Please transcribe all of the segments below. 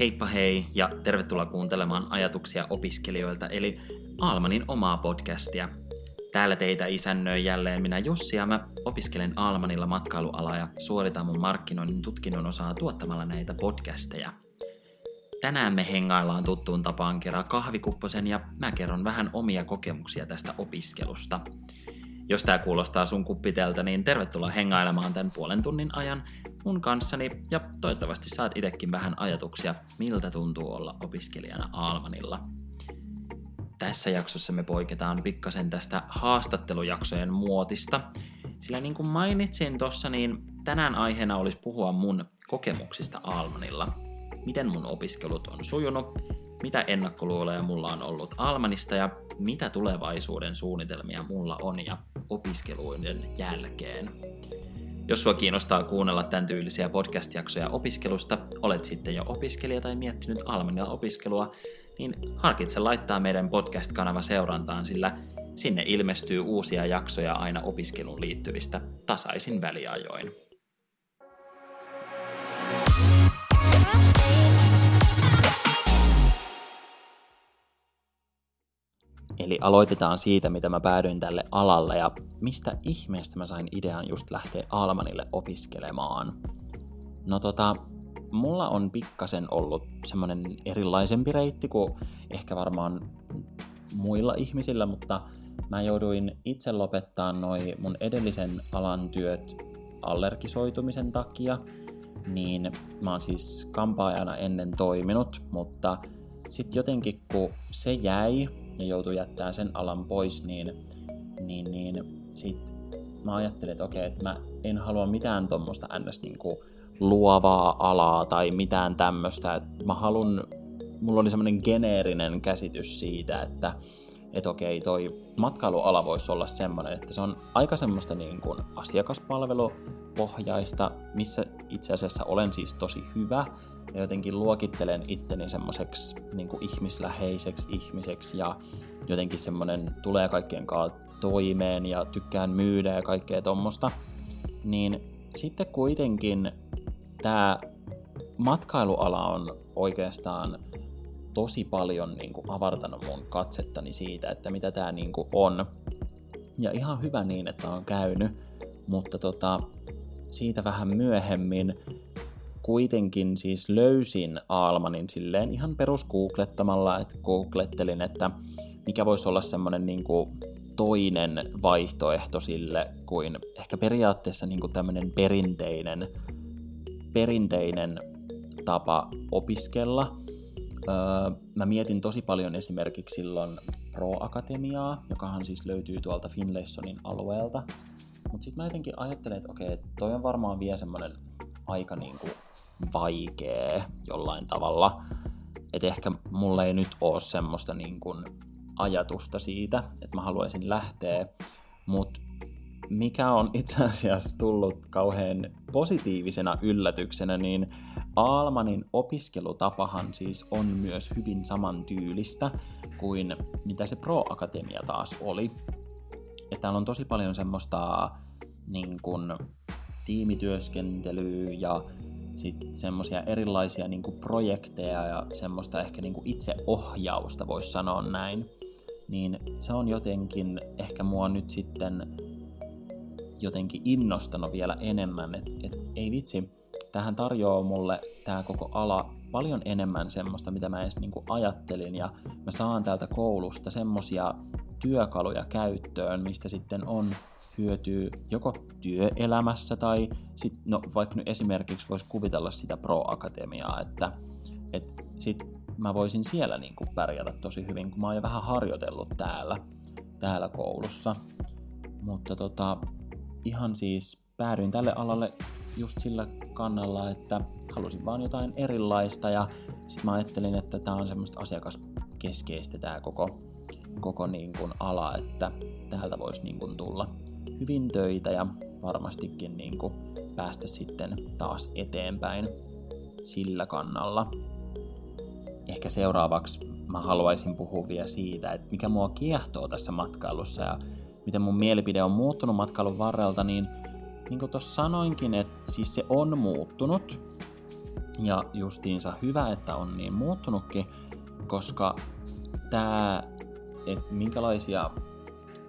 Heippa hei ja tervetuloa kuuntelemaan ajatuksia opiskelijoilta eli Almanin omaa podcastia. Täällä teitä isännöi jälleen minä Jussi ja mä opiskelen Almanilla matkailualaa ja suoritan mun markkinoinnin tutkinnon osaa tuottamalla näitä podcasteja. Tänään me hengaillaan tuttuun tapaan kerran kahvikupposen ja mä kerron vähän omia kokemuksia tästä opiskelusta. Jos tää kuulostaa sun kuppitelta, niin tervetuloa hengailemaan tämän puolen tunnin ajan mun kanssani ja toivottavasti saat itekin vähän ajatuksia, miltä tuntuu olla opiskelijana Almanilla. Tässä jaksossa me poiketaan pikkasen tästä haastattelujaksojen muotista, sillä niin kuin mainitsin tossa, niin tänään aiheena olisi puhua mun kokemuksista Almanilla. Miten mun opiskelut on sujunut, mitä ennakkoluuloja mulla on ollut Almanista ja mitä tulevaisuuden suunnitelmia mulla on ja opiskeluiden jälkeen. Jos sua kiinnostaa kuunnella tämän tyylisiä podcast-jaksoja opiskelusta, olet sitten jo opiskelija tai miettinyt Almanilla opiskelua, niin harkitse laittaa meidän podcast-kanava seurantaan, sillä sinne ilmestyy uusia jaksoja aina opiskeluun liittyvistä tasaisin väliajoin. Eli aloitetaan siitä, mitä mä päädyin tälle alalle ja mistä ihmeestä mä sain idean just lähteä Almanille opiskelemaan. No tota, mulla on pikkasen ollut semmonen erilaisempi reitti kuin ehkä varmaan muilla ihmisillä, mutta mä jouduin itse lopettaa noi mun edellisen alan työt allergisoitumisen takia, niin mä oon siis kampaajana ennen toiminut, mutta sitten jotenkin kun se jäi ja joutui jättämään sen alan pois, niin, niin, niin sit mä ajattelin, että okei, että mä en halua mitään tuommoista ns. Niinku luovaa alaa tai mitään tämmöistä. Mä halun, mulla oli semmoinen geneerinen käsitys siitä, että et okei, toi matkailuala voisi olla semmoinen, että se on aika semmoista niin kuin asiakaspalvelupohjaista, missä itse asiassa olen siis tosi hyvä, ja jotenkin luokittelen itteni semmoiseksi niin ihmisläheiseksi ihmiseksi ja jotenkin semmoinen tulee kaikkien kanssa toimeen ja tykkään myydä ja kaikkea tommosta, niin sitten kuitenkin tämä matkailuala on oikeastaan tosi paljon niin kuin, avartanut mun katsettani siitä, että mitä tämä niin kuin, on. Ja ihan hyvä niin, että on käynyt, mutta tota, siitä vähän myöhemmin kuitenkin siis löysin Almanin silleen ihan perusgooglettamalla, että googlettelin, että mikä voisi olla semmoinen niin toinen vaihtoehto sille kuin ehkä periaatteessa niin kuin tämmöinen perinteinen, perinteinen tapa opiskella. Öö, mä mietin tosi paljon esimerkiksi silloin Pro-akatemiaa, jokahan siis löytyy tuolta Finlaysonin alueelta. Mutta sitten mä jotenkin ajattelin, että okei, toi on varmaan vielä semmoinen aika niin kuin vaikea jollain tavalla. Että ehkä mulla ei nyt ole semmoista niin kuin ajatusta siitä, että mä haluaisin lähteä, mutta mikä on itse asiassa tullut kauhean positiivisena yllätyksenä, niin Almanin opiskelutapahan siis on myös hyvin samantyylistä kuin mitä se Pro Akatemia taas oli. Ja täällä on tosi paljon semmoista niin kuin, tiimityöskentelyä ja sitten semmoisia erilaisia niin kuin projekteja ja semmoista ehkä niin kuin itseohjausta, voisi sanoa näin, niin se on jotenkin ehkä mua nyt sitten jotenkin innostanut vielä enemmän, että et, ei vitsi, tähän tarjoaa mulle tämä koko ala paljon enemmän semmoista, mitä mä edes niin kuin ajattelin, ja mä saan täältä koulusta semmosia työkaluja käyttöön, mistä sitten on hyötyy joko työelämässä tai sit, no, vaikka nyt esimerkiksi voisi kuvitella sitä Pro-akatemiaa, että et sit mä voisin siellä niin kuin pärjätä tosi hyvin, kun mä oon jo vähän harjoitellut täällä, täällä koulussa. Mutta tota, ihan siis päädyin tälle alalle just sillä kannalla, että halusin vaan jotain erilaista ja sitten mä ajattelin, että tämä on semmoista asiakaskeskeistä tämä koko, koko niin kuin ala, että täältä voisi niin kuin tulla hyvin töitä ja varmastikin niin kuin päästä sitten taas eteenpäin sillä kannalla. Ehkä seuraavaksi mä haluaisin puhua vielä siitä, että mikä mua kiehtoo tässä matkailussa ja miten mun mielipide on muuttunut matkailun varrelta, niin niin kuin tuossa sanoinkin, että siis se on muuttunut. Ja justiinsa hyvä, että on niin muuttunutkin, koska tämä, että minkälaisia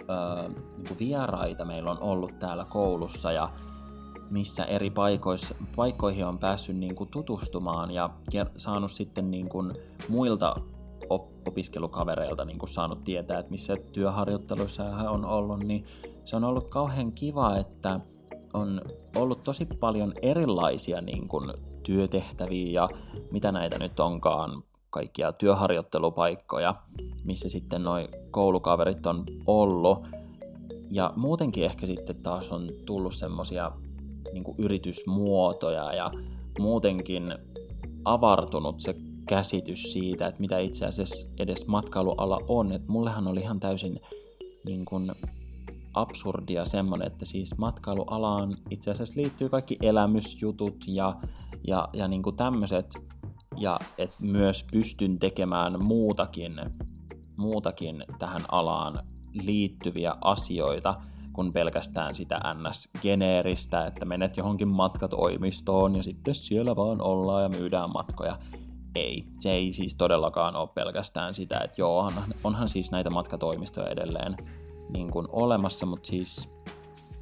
ö, niin vieraita meillä on ollut täällä koulussa ja missä eri paikoissa, paikkoihin on päässyt niin kuin tutustumaan ja, saanut sitten niin kuin muilta opiskelukavereilta niin kuin saanut tietää, että missä työharjoitteluissa he on ollut, niin se on ollut kauhean kiva, että on ollut tosi paljon erilaisia niin kuin, työtehtäviä ja mitä näitä nyt onkaan, kaikkia työharjoittelupaikkoja, missä sitten noin koulukaverit on ollut. Ja muutenkin ehkä sitten taas on tullut semmosia niin yritysmuotoja ja muutenkin avartunut se käsitys siitä, että mitä itse asiassa edes matkailuala on. Et mullehan oli ihan täysin niin kuin absurdia semmoinen, että siis matkailualaan itse asiassa liittyy kaikki elämysjutut ja, ja, ja niin tämmöiset, ja että myös pystyn tekemään muutakin, muutakin tähän alaan liittyviä asioita, kuin pelkästään sitä NS-geneeristä, että menet johonkin matkatoimistoon ja sitten siellä vaan ollaan ja myydään matkoja. Ei, se ei siis todellakaan ole pelkästään sitä, että joo, onhan, onhan siis näitä matkatoimistoja edelleen niin kuin olemassa, mutta siis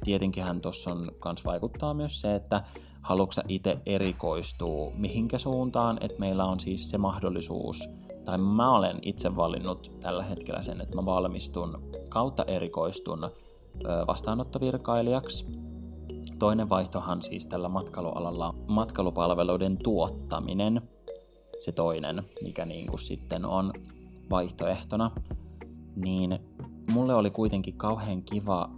tietenkinhän tuossa on kans vaikuttaa myös se, että haluatko itse erikoistuu mihinkä suuntaan, että meillä on siis se mahdollisuus, tai mä olen itse valinnut tällä hetkellä sen, että mä valmistun kautta erikoistun vastaanottovirkailijaksi. Toinen vaihtohan siis tällä matkailualalla matkailupalveluiden tuottaminen, se toinen, mikä niin kuin sitten on vaihtoehtona, niin mulle oli kuitenkin kauhean kiva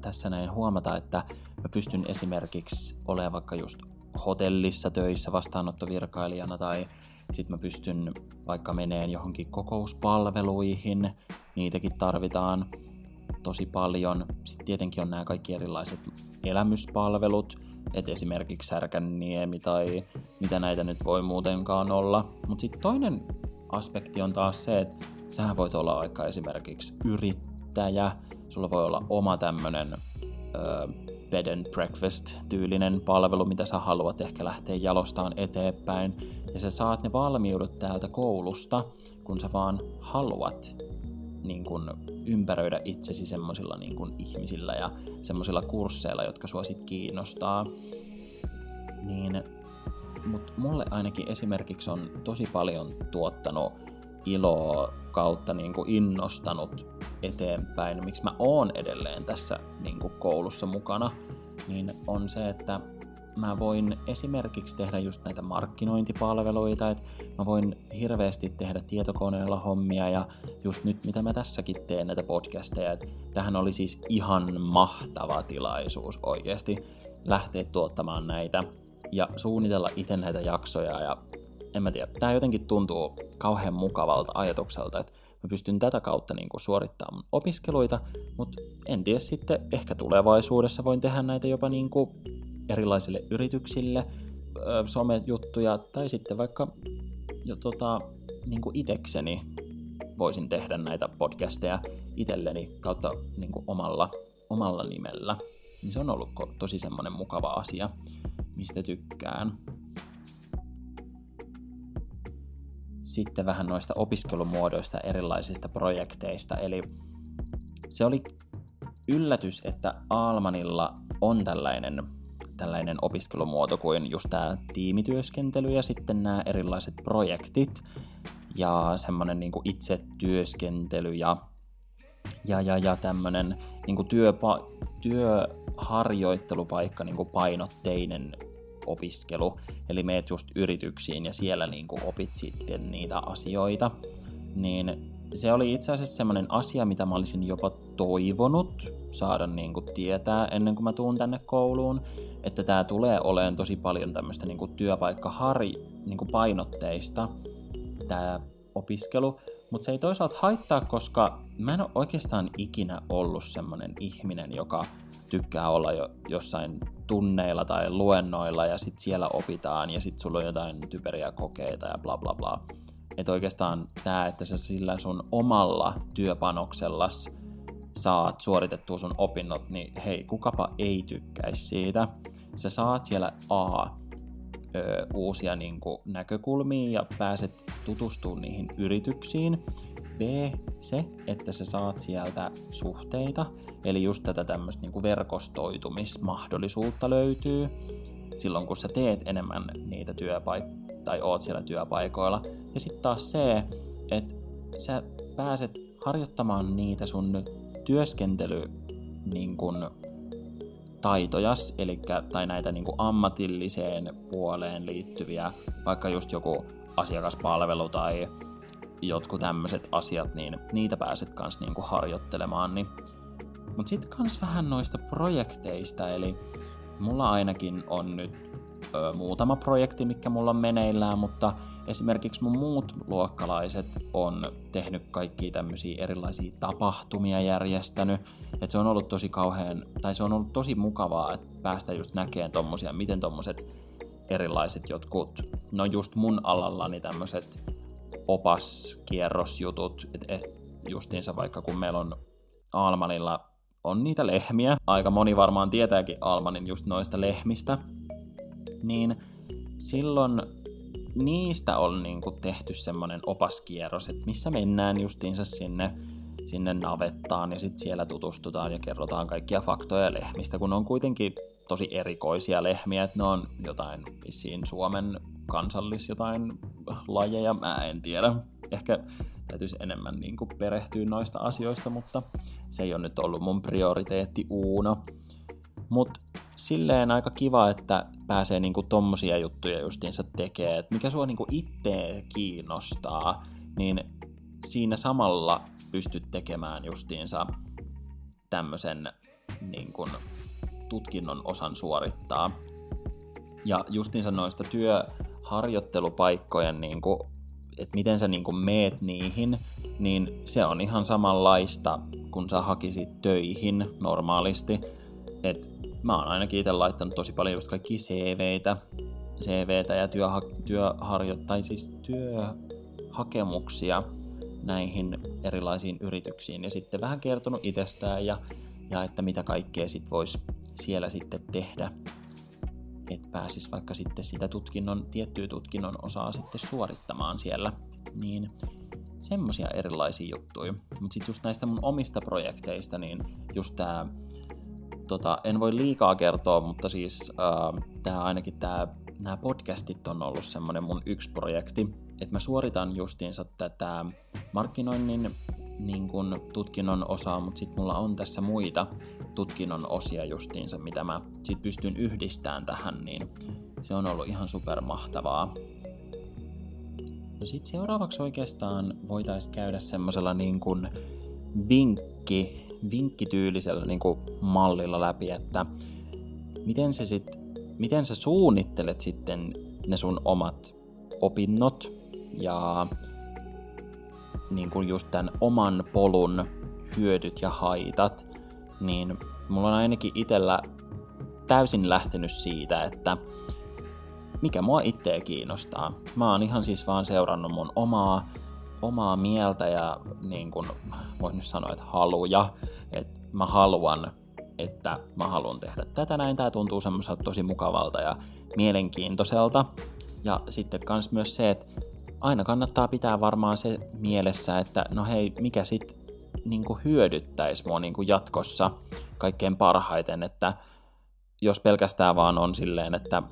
tässä näin huomata, että mä pystyn esimerkiksi olemaan vaikka just hotellissa töissä vastaanottovirkailijana tai sitten mä pystyn vaikka meneen johonkin kokouspalveluihin, niitäkin tarvitaan tosi paljon. Sitten tietenkin on nämä kaikki erilaiset elämyspalvelut, että esimerkiksi Särkänniemi tai mitä näitä nyt voi muutenkaan olla. Mutta sitten toinen aspekti on taas se, että sähän voit olla vaikka esimerkiksi yrittäjä, sulla voi olla oma tämmönen ö, bed and breakfast tyylinen palvelu, mitä sä haluat ehkä lähteä jalostaan eteenpäin, ja sä saat ne valmiudet täältä koulusta, kun sä vaan haluat niin kun ympäröidä itsesi semmoisilla niin kun ihmisillä ja semmoisilla kursseilla, jotka sua sit kiinnostaa. Niin, mut mulle ainakin esimerkiksi on tosi paljon tuottanut iloa kautta niin kuin innostanut eteenpäin, miksi mä oon edelleen tässä niin kuin koulussa mukana, niin on se, että mä voin esimerkiksi tehdä just näitä markkinointipalveluita, että mä voin hirveästi tehdä tietokoneella hommia ja just nyt mitä mä tässäkin teen näitä podcasteja, että tähän oli siis ihan mahtava tilaisuus oikeasti lähteä tuottamaan näitä ja suunnitella itse näitä jaksoja ja en mä tiedä, tää jotenkin tuntuu kauhean mukavalta ajatukselta, että mä pystyn tätä kautta niin kuin suorittamaan mun opiskeluita, mutta en tiedä sitten, ehkä tulevaisuudessa voin tehdä näitä jopa niin kuin erilaisille yrityksille, somejuttuja, tai sitten vaikka jo tota, niin kuin itekseni voisin tehdä näitä podcasteja itselleni kautta niin kuin omalla, omalla nimellä. Niin se on ollut tosi semmoinen mukava asia, mistä tykkään. Sitten vähän noista opiskelumuodoista erilaisista projekteista. Eli se oli yllätys, että Almanilla on tällainen tällainen opiskelumuoto kuin just tämä tiimityöskentely ja sitten nämä erilaiset projektit. Ja semmoinen niin itsetyöskentely ja, ja, ja, ja tämmöinen niin työpa, työharjoittelupaikka niin painotteinen opiskelu, eli meet just yrityksiin ja siellä niin opit sitten niitä asioita, niin se oli itse asiassa semmoinen asia, mitä mä olisin jopa toivonut saada niin kuin tietää ennen kuin mä tuun tänne kouluun, että tämä tulee olemaan tosi paljon tämmöistä niin kuin työpaikkahari niin kuin painotteista, tämä opiskelu, mutta se ei toisaalta haittaa, koska mä en ole oikeastaan ikinä ollut semmoinen ihminen, joka tykkää olla jo jossain tunneilla tai luennoilla ja sitten siellä opitaan ja sitten sulla on jotain typeriä kokeita ja bla bla bla. Että oikeastaan tämä, että sä sillä sun omalla työpanoksellas saat suoritettua sun opinnot, niin hei, kukapa ei tykkäisi siitä. Sä saat siellä A ö, uusia niin kuin, näkökulmia ja pääset tutustumaan niihin yrityksiin. B, se, että sä saat sieltä suhteita, eli just tätä tämmöistä niin verkostoitumismahdollisuutta löytyy silloin, kun sä teet enemmän niitä työpaikkoja tai oot siellä työpaikoilla. Ja sitten taas se, että sä pääset harjoittamaan niitä sun työskentely niin kun, taitojas, eli, tai näitä niin ammatilliseen puoleen liittyviä, vaikka just joku asiakaspalvelu tai jotkut tämmöiset asiat, niin niitä pääset kans niin harjoittelemaan. Niin. Mutta sitten kans vähän noista projekteista, eli mulla ainakin on nyt ö, muutama projekti, mikä mulla on meneillään, mutta esimerkiksi mun muut luokkalaiset on tehnyt kaikki tämmöisiä erilaisia tapahtumia järjestänyt, että se on ollut tosi kauhean, tai se on ollut tosi mukavaa, että päästä just näkemään tommosia, miten tommoset erilaiset jotkut, no just mun alallani tämmöiset opaskierrosjutut, että et justiinsa vaikka kun meillä on Almanilla on niitä lehmiä, aika moni varmaan tietääkin Almanin just noista lehmistä, niin silloin niistä on niin kuin tehty semmoinen opaskierros, että missä mennään justiinsa sinne, sinne navettaan ja sitten siellä tutustutaan ja kerrotaan kaikkia faktoja lehmistä, kun on kuitenkin tosi erikoisia lehmiä, että ne on jotain vissiin Suomen kansallis jotain lajeja, mä en tiedä. Ehkä täytyisi enemmän niin kuin perehtyä noista asioista, mutta se ei ole nyt ollut mun prioriteetti uuna. Mutta silleen aika kiva, että pääsee niinku tommosia juttuja justiinsa tekee, että mikä sua niinku itse kiinnostaa, niin siinä samalla pystyt tekemään justiinsa tämmöisen niin kuin, tutkinnon osan suorittaa. Ja justiinsa noista työharjoittelupaikkojen, niin että miten sä niin meet niihin, niin se on ihan samanlaista, kun sä hakisit töihin normaalisti. Että mä oon ainakin itse laittanut tosi paljon just kaikki CVtä, CVtä ja työha- työharjo- tai siis työhakemuksia näihin erilaisiin yrityksiin ja sitten vähän kertonut itsestään ja, ja että mitä kaikkea sit voisi siellä sitten tehdä, että pääsis vaikka sitten sitä tutkinnon, tiettyä tutkinnon osaa sitten suorittamaan siellä, niin semmosia erilaisia juttuja. Mutta sitten just näistä mun omista projekteista, niin just tää tota, en voi liikaa kertoa, mutta siis äh, tää ainakin tää, nämä podcastit on ollut semmoinen mun yksi projekti, että mä suoritan justiinsa tätä markkinoinnin niin kun, tutkinnon osaa, mutta sitten mulla on tässä muita tutkinnon osia justiinsa, mitä mä sit pystyn yhdistämään tähän, niin se on ollut ihan supermahtavaa. No sit seuraavaksi oikeastaan voitaisiin käydä semmoisella niin kuin vinkki, vinkkityylisellä niin kuin mallilla läpi, että miten, se sit, miten sä suunnittelet sitten ne sun omat opinnot ja niin kuin just tämän oman polun hyödyt ja haitat, niin mulla on ainakin itsellä täysin lähtenyt siitä, että mikä mua itseä kiinnostaa. Mä oon ihan siis vaan seurannut mun omaa omaa mieltä ja niin kuin voin nyt sanoa, että haluja, että mä haluan, että mä haluan tehdä tätä näin, tää tuntuu semmoiselta tosi mukavalta ja mielenkiintoiselta. Ja sitten kans myös se, että aina kannattaa pitää varmaan se mielessä, että no hei, mikä sit niin hyödyttäisi mua niin jatkossa kaikkein parhaiten, että jos pelkästään vaan on silleen, että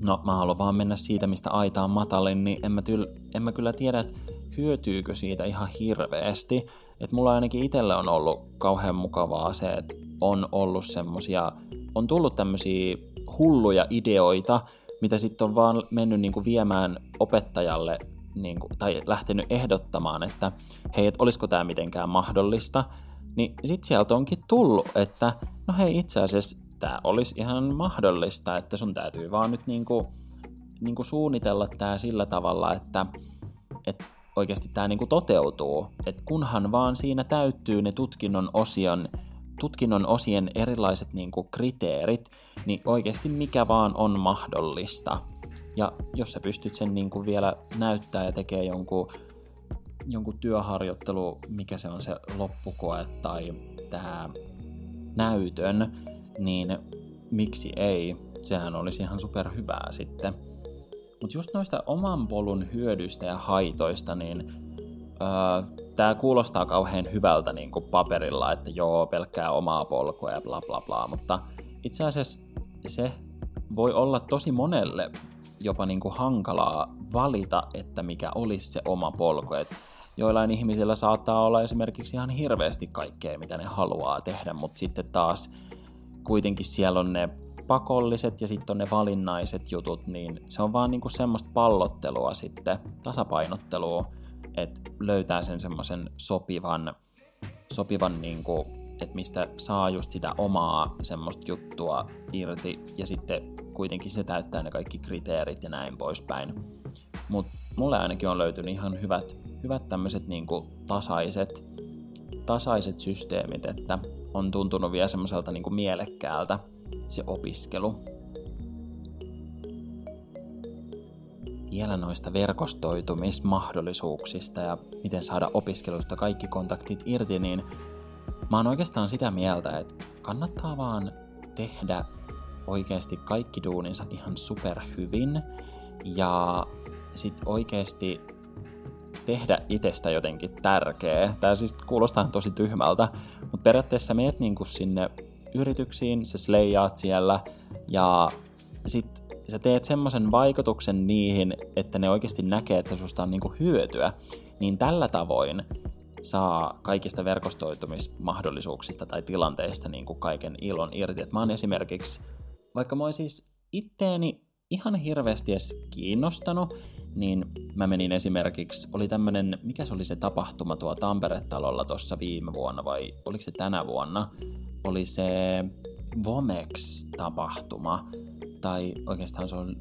no mä haluan vaan mennä siitä, mistä aita on matalin, niin en mä, tyl, en mä kyllä tiedä, että hyötyykö siitä ihan hirveästi. Et mulla ainakin itselle on ollut kauhean mukavaa se, että on ollut semmosia, on tullut tämmöisiä hulluja ideoita, mitä sitten on vaan mennyt niinku viemään opettajalle niinku, tai lähtenyt ehdottamaan, että hei, et olisiko tämä mitenkään mahdollista, niin sitten sieltä onkin tullut, että no hei, itse asiassa tämä olisi ihan mahdollista, että sun täytyy vaan nyt niinku, niinku suunnitella tämä sillä tavalla, että, että oikeasti tämä niinku toteutuu. Et kunhan vaan siinä täyttyy ne tutkinnon osion tutkinnon osien erilaiset niinku kriteerit, niin oikeasti mikä vaan on mahdollista. Ja jos sä pystyt sen niinku vielä näyttää ja tekee jonkun, jonkun työharjoittelu, mikä se on se loppukoe tai tämä näytön, niin miksi ei. sehän olisi ihan super hyvää sitten. Mutta just noista oman polun hyödyistä ja haitoista, niin öö, tämä kuulostaa kauhean hyvältä niin kuin paperilla, että joo, pelkkää omaa polkua ja bla bla bla, mutta itse asiassa se voi olla tosi monelle jopa niin kuin hankalaa valita, että mikä olisi se oma polku. Et joillain ihmisillä saattaa olla esimerkiksi ihan hirveästi kaikkea, mitä ne haluaa tehdä, mutta sitten taas kuitenkin siellä on ne pakolliset ja sitten on ne valinnaiset jutut, niin se on vaan niinku semmoista pallottelua sitten, tasapainottelua, että löytää sen semmoisen sopivan, sopivan niinku, että mistä saa just sitä omaa semmoista juttua irti ja sitten kuitenkin se täyttää ne kaikki kriteerit ja näin poispäin. Mutta mulle ainakin on löytynyt ihan hyvät, hyvät tämmöiset niinku tasaiset, tasaiset systeemit, että on tuntunut vielä semmoiselta niinku mielekkäältä se opiskelu. Vielä noista verkostoitumismahdollisuuksista ja miten saada opiskelusta kaikki kontaktit irti, niin mä oon oikeastaan sitä mieltä, että kannattaa vaan tehdä oikeasti kaikki duuninsa ihan super hyvin ja sit oikeasti tehdä itsestä jotenkin tärkeä. Tää siis kuulostaa tosi tyhmältä, mutta periaatteessa meet niinku sinne yrityksiin, sä sleijaat siellä ja sit sä teet semmoisen vaikutuksen niihin, että ne oikeasti näkee, että susta on niinku hyötyä, niin tällä tavoin saa kaikista verkostoitumismahdollisuuksista tai tilanteista niin kuin kaiken ilon irti. Et mä oon esimerkiksi, vaikka mä oon siis itteeni ihan hirveästi edes kiinnostanut, niin mä menin esimerkiksi, oli tämmönen, mikä se oli se tapahtuma tuo Tampere-talolla tuossa viime vuonna vai oliko se tänä vuonna, oli se Vomex-tapahtuma, tai oikeastaan se on,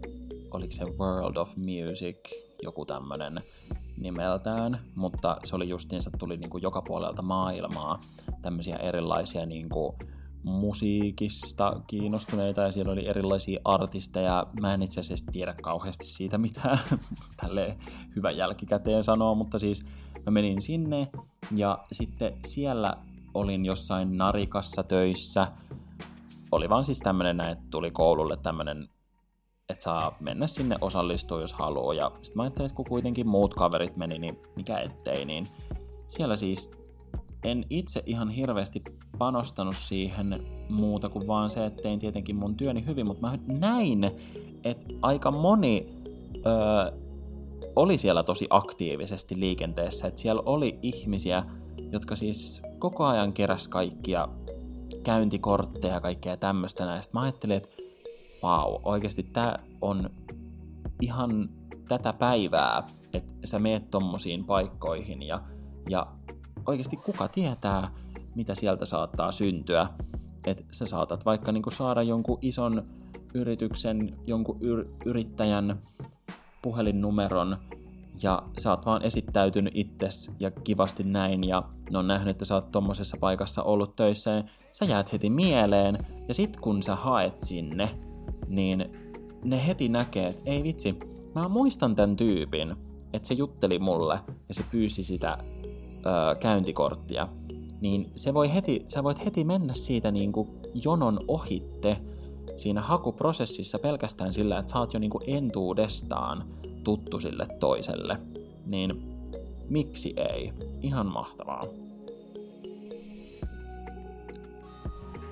oliko se World of Music, joku tämmönen nimeltään, mutta se oli justiinsa, tuli niinku joka puolelta maailmaa tämmöisiä erilaisia niinku musiikista kiinnostuneita ja siellä oli erilaisia artisteja. Mä en itse asiassa tiedä kauheasti siitä mitään, tälle hyvä jälkikäteen sanoa, mutta siis mä menin sinne ja sitten siellä olin jossain narikassa töissä. Oli vaan siis tämmönen että tuli koululle tämmönen, että saa mennä sinne osallistua, jos haluaa. Ja sitten mä ajattelin, että kun kuitenkin muut kaverit meni, niin mikä ettei, niin siellä siis en itse ihan hirveästi panostanut siihen muuta kuin vaan se, että tein tietenkin mun työni hyvin, mutta mä näin, että aika moni öö, oli siellä tosi aktiivisesti liikenteessä, että siellä oli ihmisiä, jotka siis koko ajan keräs kaikkia käyntikortteja ja kaikkea tämmöistä näistä. Mä ajattelin, että vau, oikeasti tää on ihan tätä päivää, että sä meet tommosiin paikkoihin ja, ja oikeasti kuka tietää, mitä sieltä saattaa syntyä. Että sä saatat vaikka niinku saada jonkun ison yrityksen, jonkun yr- yrittäjän puhelinnumeron ja sä oot vaan esittäytynyt itses ja kivasti näin ja ne on nähnyt, että sä oot tommosessa paikassa ollut töissä ja sä jäät heti mieleen. Ja sit kun sä haet sinne, niin ne heti näkee, että ei vitsi, mä muistan tämän tyypin, että se jutteli mulle ja se pyysi sitä öö, käyntikorttia, niin se voi heti, sä voit heti mennä siitä niin kuin jonon ohitte siinä hakuprosessissa pelkästään sillä, että sä oot jo niin kuin entuudestaan tuttu sille toiselle, niin miksi ei? Ihan mahtavaa.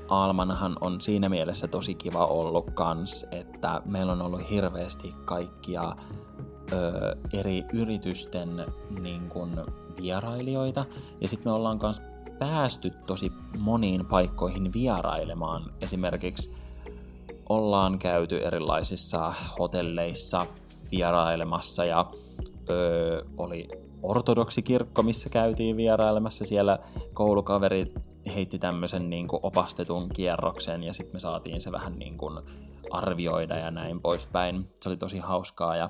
Almanhan on siinä mielessä tosi kiva ollut kans, että meillä on ollut hirveästi kaikkia ö, eri yritysten niin kun, vierailijoita, ja sitten me ollaan kans päästy tosi moniin paikkoihin vierailemaan. Esimerkiksi ollaan käyty erilaisissa hotelleissa vierailemassa ja öö, oli ortodoksikirkko, missä käytiin vierailemassa. Siellä koulukaverit heitti tämmöisen niin kuin opastetun kierroksen ja sitten me saatiin se vähän niin kuin arvioida ja näin poispäin. Se oli tosi hauskaa ja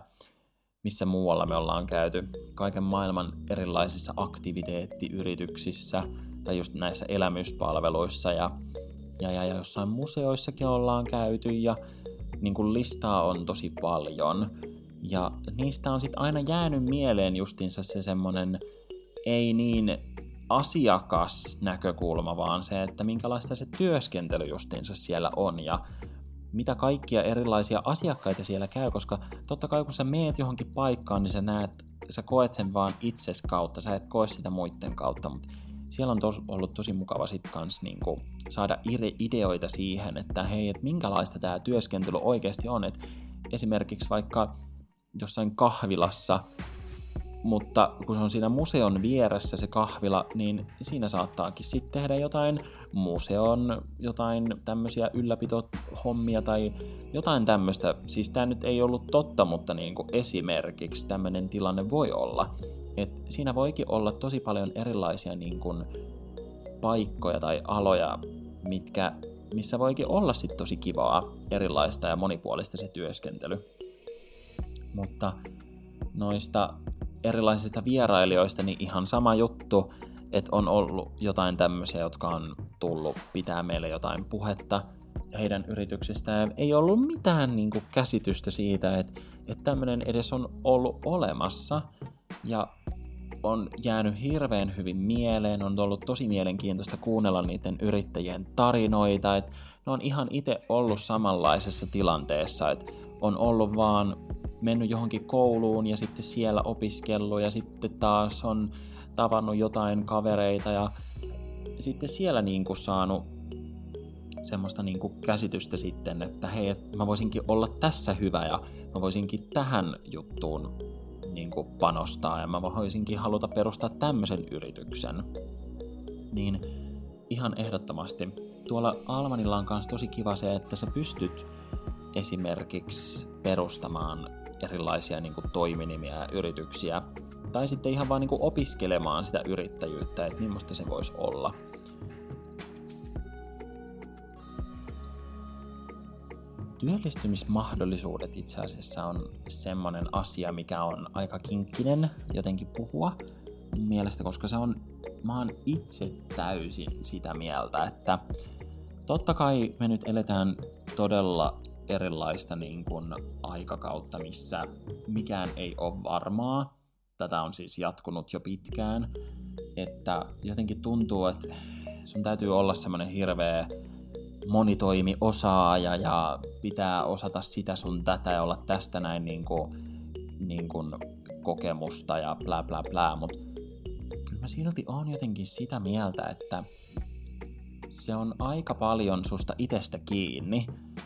missä muualla me ollaan käyty. Kaiken maailman erilaisissa aktiviteettiyrityksissä tai just näissä elämyspalveluissa ja, ja, ja, ja jossain museoissakin ollaan käyty ja niin kuin listaa on tosi paljon. Ja niistä on sitten aina jäänyt mieleen justinsa se semmonen ei niin asiakas näkökulma, vaan se, että minkälaista se työskentely justinsa siellä on. Ja mitä kaikkia erilaisia asiakkaita siellä käy, koska totta kai kun sä meet johonkin paikkaan, niin sä näet, sä koet sen vaan itses kautta, sä et koe sitä muiden kautta, mutta siellä on tos, ollut tosi mukava sit kans niinku saada ideoita siihen, että hei, että minkälaista tämä työskentely oikeasti on, että esimerkiksi vaikka jossain kahvilassa mutta kun se on siinä museon vieressä se kahvila, niin siinä saattaakin sitten tehdä jotain museon, jotain tämmöisiä ylläpitohommia tai jotain tämmöistä. Siis tämä nyt ei ollut totta, mutta niin kuin esimerkiksi tämmöinen tilanne voi olla. Et siinä voikin olla tosi paljon erilaisia niin kuin paikkoja tai aloja, mitkä, missä voikin olla sitten tosi kivaa, erilaista ja monipuolista se työskentely. Mutta noista erilaisista vierailijoista, niin ihan sama juttu, että on ollut jotain tämmöisiä, jotka on tullut pitää meille jotain puhetta heidän yrityksestään. Ei ollut mitään niin kuin, käsitystä siitä, että, että tämmöinen edes on ollut olemassa. Ja on jäänyt hirveän hyvin mieleen, on ollut tosi mielenkiintoista kuunnella niiden yrittäjien tarinoita, että ne on ihan itse ollut samanlaisessa tilanteessa, että on ollut vaan mennyt johonkin kouluun ja sitten siellä opiskellut ja sitten taas on tavannut jotain kavereita ja sitten siellä niin kuin saanut semmoista niin kuin käsitystä sitten, että hei, mä voisinkin olla tässä hyvä ja mä voisinkin tähän juttuun niin kuin panostaa ja mä voisinkin haluta perustaa tämmöisen yrityksen. Niin ihan ehdottomasti. Tuolla Almanilla on myös tosi kiva se, että sä pystyt esimerkiksi perustamaan erilaisia niin kuin toiminimiä ja yrityksiä, tai sitten ihan vaan niin kuin opiskelemaan sitä yrittäjyyttä, että millaista se voisi olla. Työllistymismahdollisuudet itse asiassa on semmoinen asia, mikä on aika kinkkinen jotenkin puhua mun mielestä, koska se on, mä oon itse täysin sitä mieltä, että totta kai me nyt eletään todella erilaista niin kuin aikakautta, missä mikään ei ole varmaa. Tätä on siis jatkunut jo pitkään, että jotenkin tuntuu, että sun täytyy olla semmoinen hirveä monitoimi osaaja ja pitää osata sitä sun tätä ja olla tästä näin niin kuin, niin kuin kokemusta ja bla bla bla, mutta kyllä mä silti oon jotenkin sitä mieltä, että se on aika paljon susta itsestä kiinni.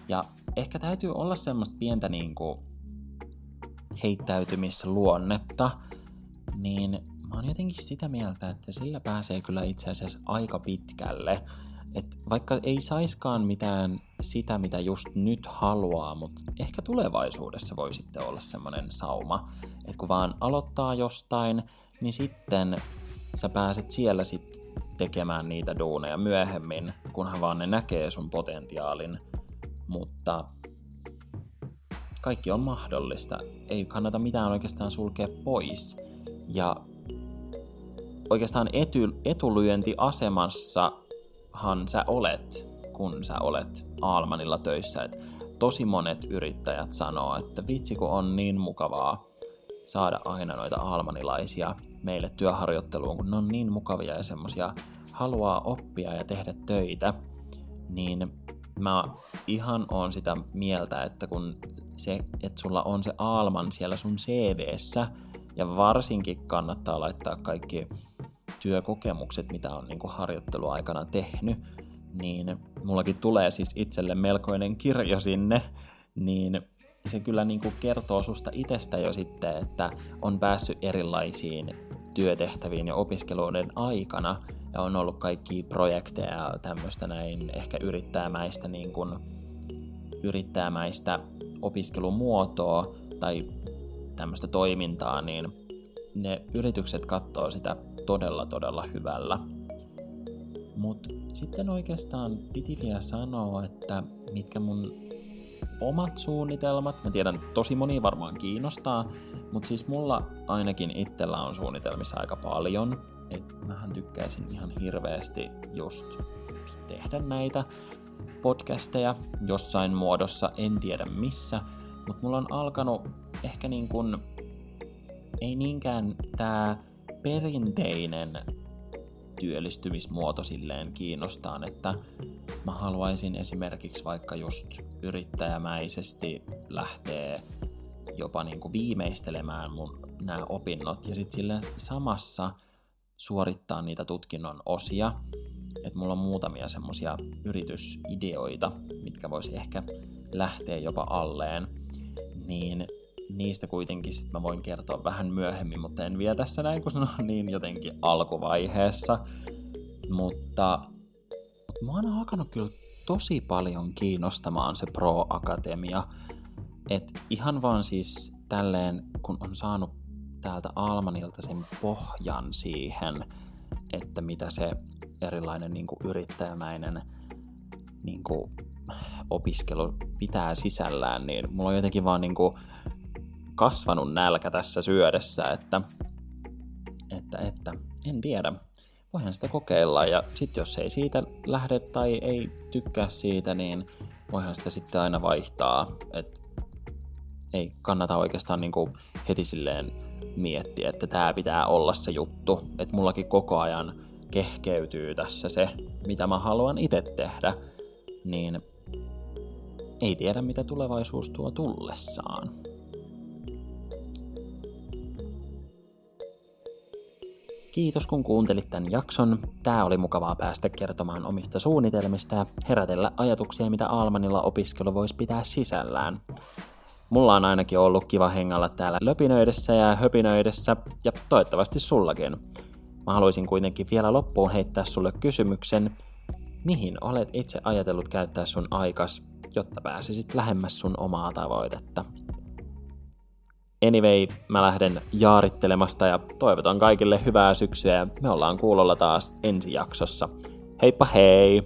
Ja ehkä täytyy olla semmoista pientä niinku heittäytymisluonnetta, niin mä oon jotenkin sitä mieltä, että sillä pääsee kyllä itse asiassa aika pitkälle. Et vaikka ei saiskaan mitään sitä, mitä just nyt haluaa, mutta ehkä tulevaisuudessa voi sitten olla semmoinen sauma, että kun vaan aloittaa jostain, niin sitten sä pääset siellä sitten tekemään niitä duuneja myöhemmin, kunhan vaan ne näkee sun potentiaalin, mutta kaikki on mahdollista. Ei kannata mitään oikeastaan sulkea pois. Ja oikeastaan ety, etulyöntiasemassahan sä olet, kun sä olet Almanilla töissä. Et tosi monet yrittäjät sanoo, että vitsi kun on niin mukavaa saada aina noita almanilaisia meille työharjoitteluun, kun ne on niin mukavia ja semmosia haluaa oppia ja tehdä töitä, niin mä ihan on sitä mieltä, että kun se, että sulla on se Aalman siellä sun CVssä, ja varsinkin kannattaa laittaa kaikki työkokemukset, mitä on niin harjoitteluaikana tehnyt, niin mullakin tulee siis itselle melkoinen kirjo sinne, niin se kyllä niin kuin kertoo susta itsestä jo sitten, että on päässyt erilaisiin työtehtäviin ja opiskeluiden aikana ja on ollut kaikki projekteja ja tämmöistä näin ehkä yrittäjämäistä, niin kuin, yrittäjämäistä opiskelumuotoa tai tämmöistä toimintaa, niin ne yritykset katsoo sitä todella todella hyvällä. Mutta sitten oikeastaan piti vielä sanoa, että mitkä mun omat suunnitelmat. Mä tiedän, tosi moni varmaan kiinnostaa, mutta siis mulla ainakin itsellä on suunnitelmissa aika paljon. Et mähän tykkäisin ihan hirveästi just tehdä näitä podcasteja jossain muodossa, en tiedä missä, mutta mulla on alkanut ehkä niin kuin, ei niinkään tää perinteinen työllistymismuoto silleen kiinnostaa, että mä haluaisin esimerkiksi vaikka just yrittäjämäisesti lähteä jopa niin kuin viimeistelemään mun nämä opinnot ja sitten sille samassa suorittaa niitä tutkinnon osia. Että mulla on muutamia semmosia yritysideoita, mitkä voisi ehkä lähteä jopa alleen, niin niistä kuitenkin sit mä voin kertoa vähän myöhemmin, mutta en vielä tässä näin, kun se niin jotenkin alkuvaiheessa. Mutta, mutta mua on alkanut kyllä tosi paljon kiinnostamaan se Pro Akatemia. Et ihan vaan siis tälleen, kun on saanut täältä Almanilta sen pohjan siihen, että mitä se erilainen niin kuin yrittäjämäinen niin kuin, opiskelu pitää sisällään, niin mulla on jotenkin vaan niin kuin, kasvanut nälkä tässä syödessä, että, että, että en tiedä. Voihan sitä kokeilla ja sitten jos ei siitä lähde tai ei tykkää siitä, niin voihan sitä sitten aina vaihtaa. Et ei kannata oikeastaan niinku heti silleen miettiä, että tämä pitää olla se juttu. Että mullakin koko ajan kehkeytyy tässä se, mitä mä haluan itse tehdä. Niin ei tiedä, mitä tulevaisuus tuo tullessaan. Kiitos kun kuuntelit tämän jakson. Tää oli mukavaa päästä kertomaan omista suunnitelmista ja herätellä ajatuksia, mitä Almanilla opiskelu voisi pitää sisällään. Mulla on ainakin ollut kiva hengalla täällä löpinöidessä ja höpinöidessä, ja toivottavasti sullakin. Mä haluaisin kuitenkin vielä loppuun heittää sulle kysymyksen, mihin olet itse ajatellut käyttää sun aikas, jotta pääsisit lähemmäs sun omaa tavoitetta. Anyway, mä lähden jaarittelemasta ja toivotan kaikille hyvää syksyä ja me ollaan kuulolla taas ensi jaksossa. Heippa hei!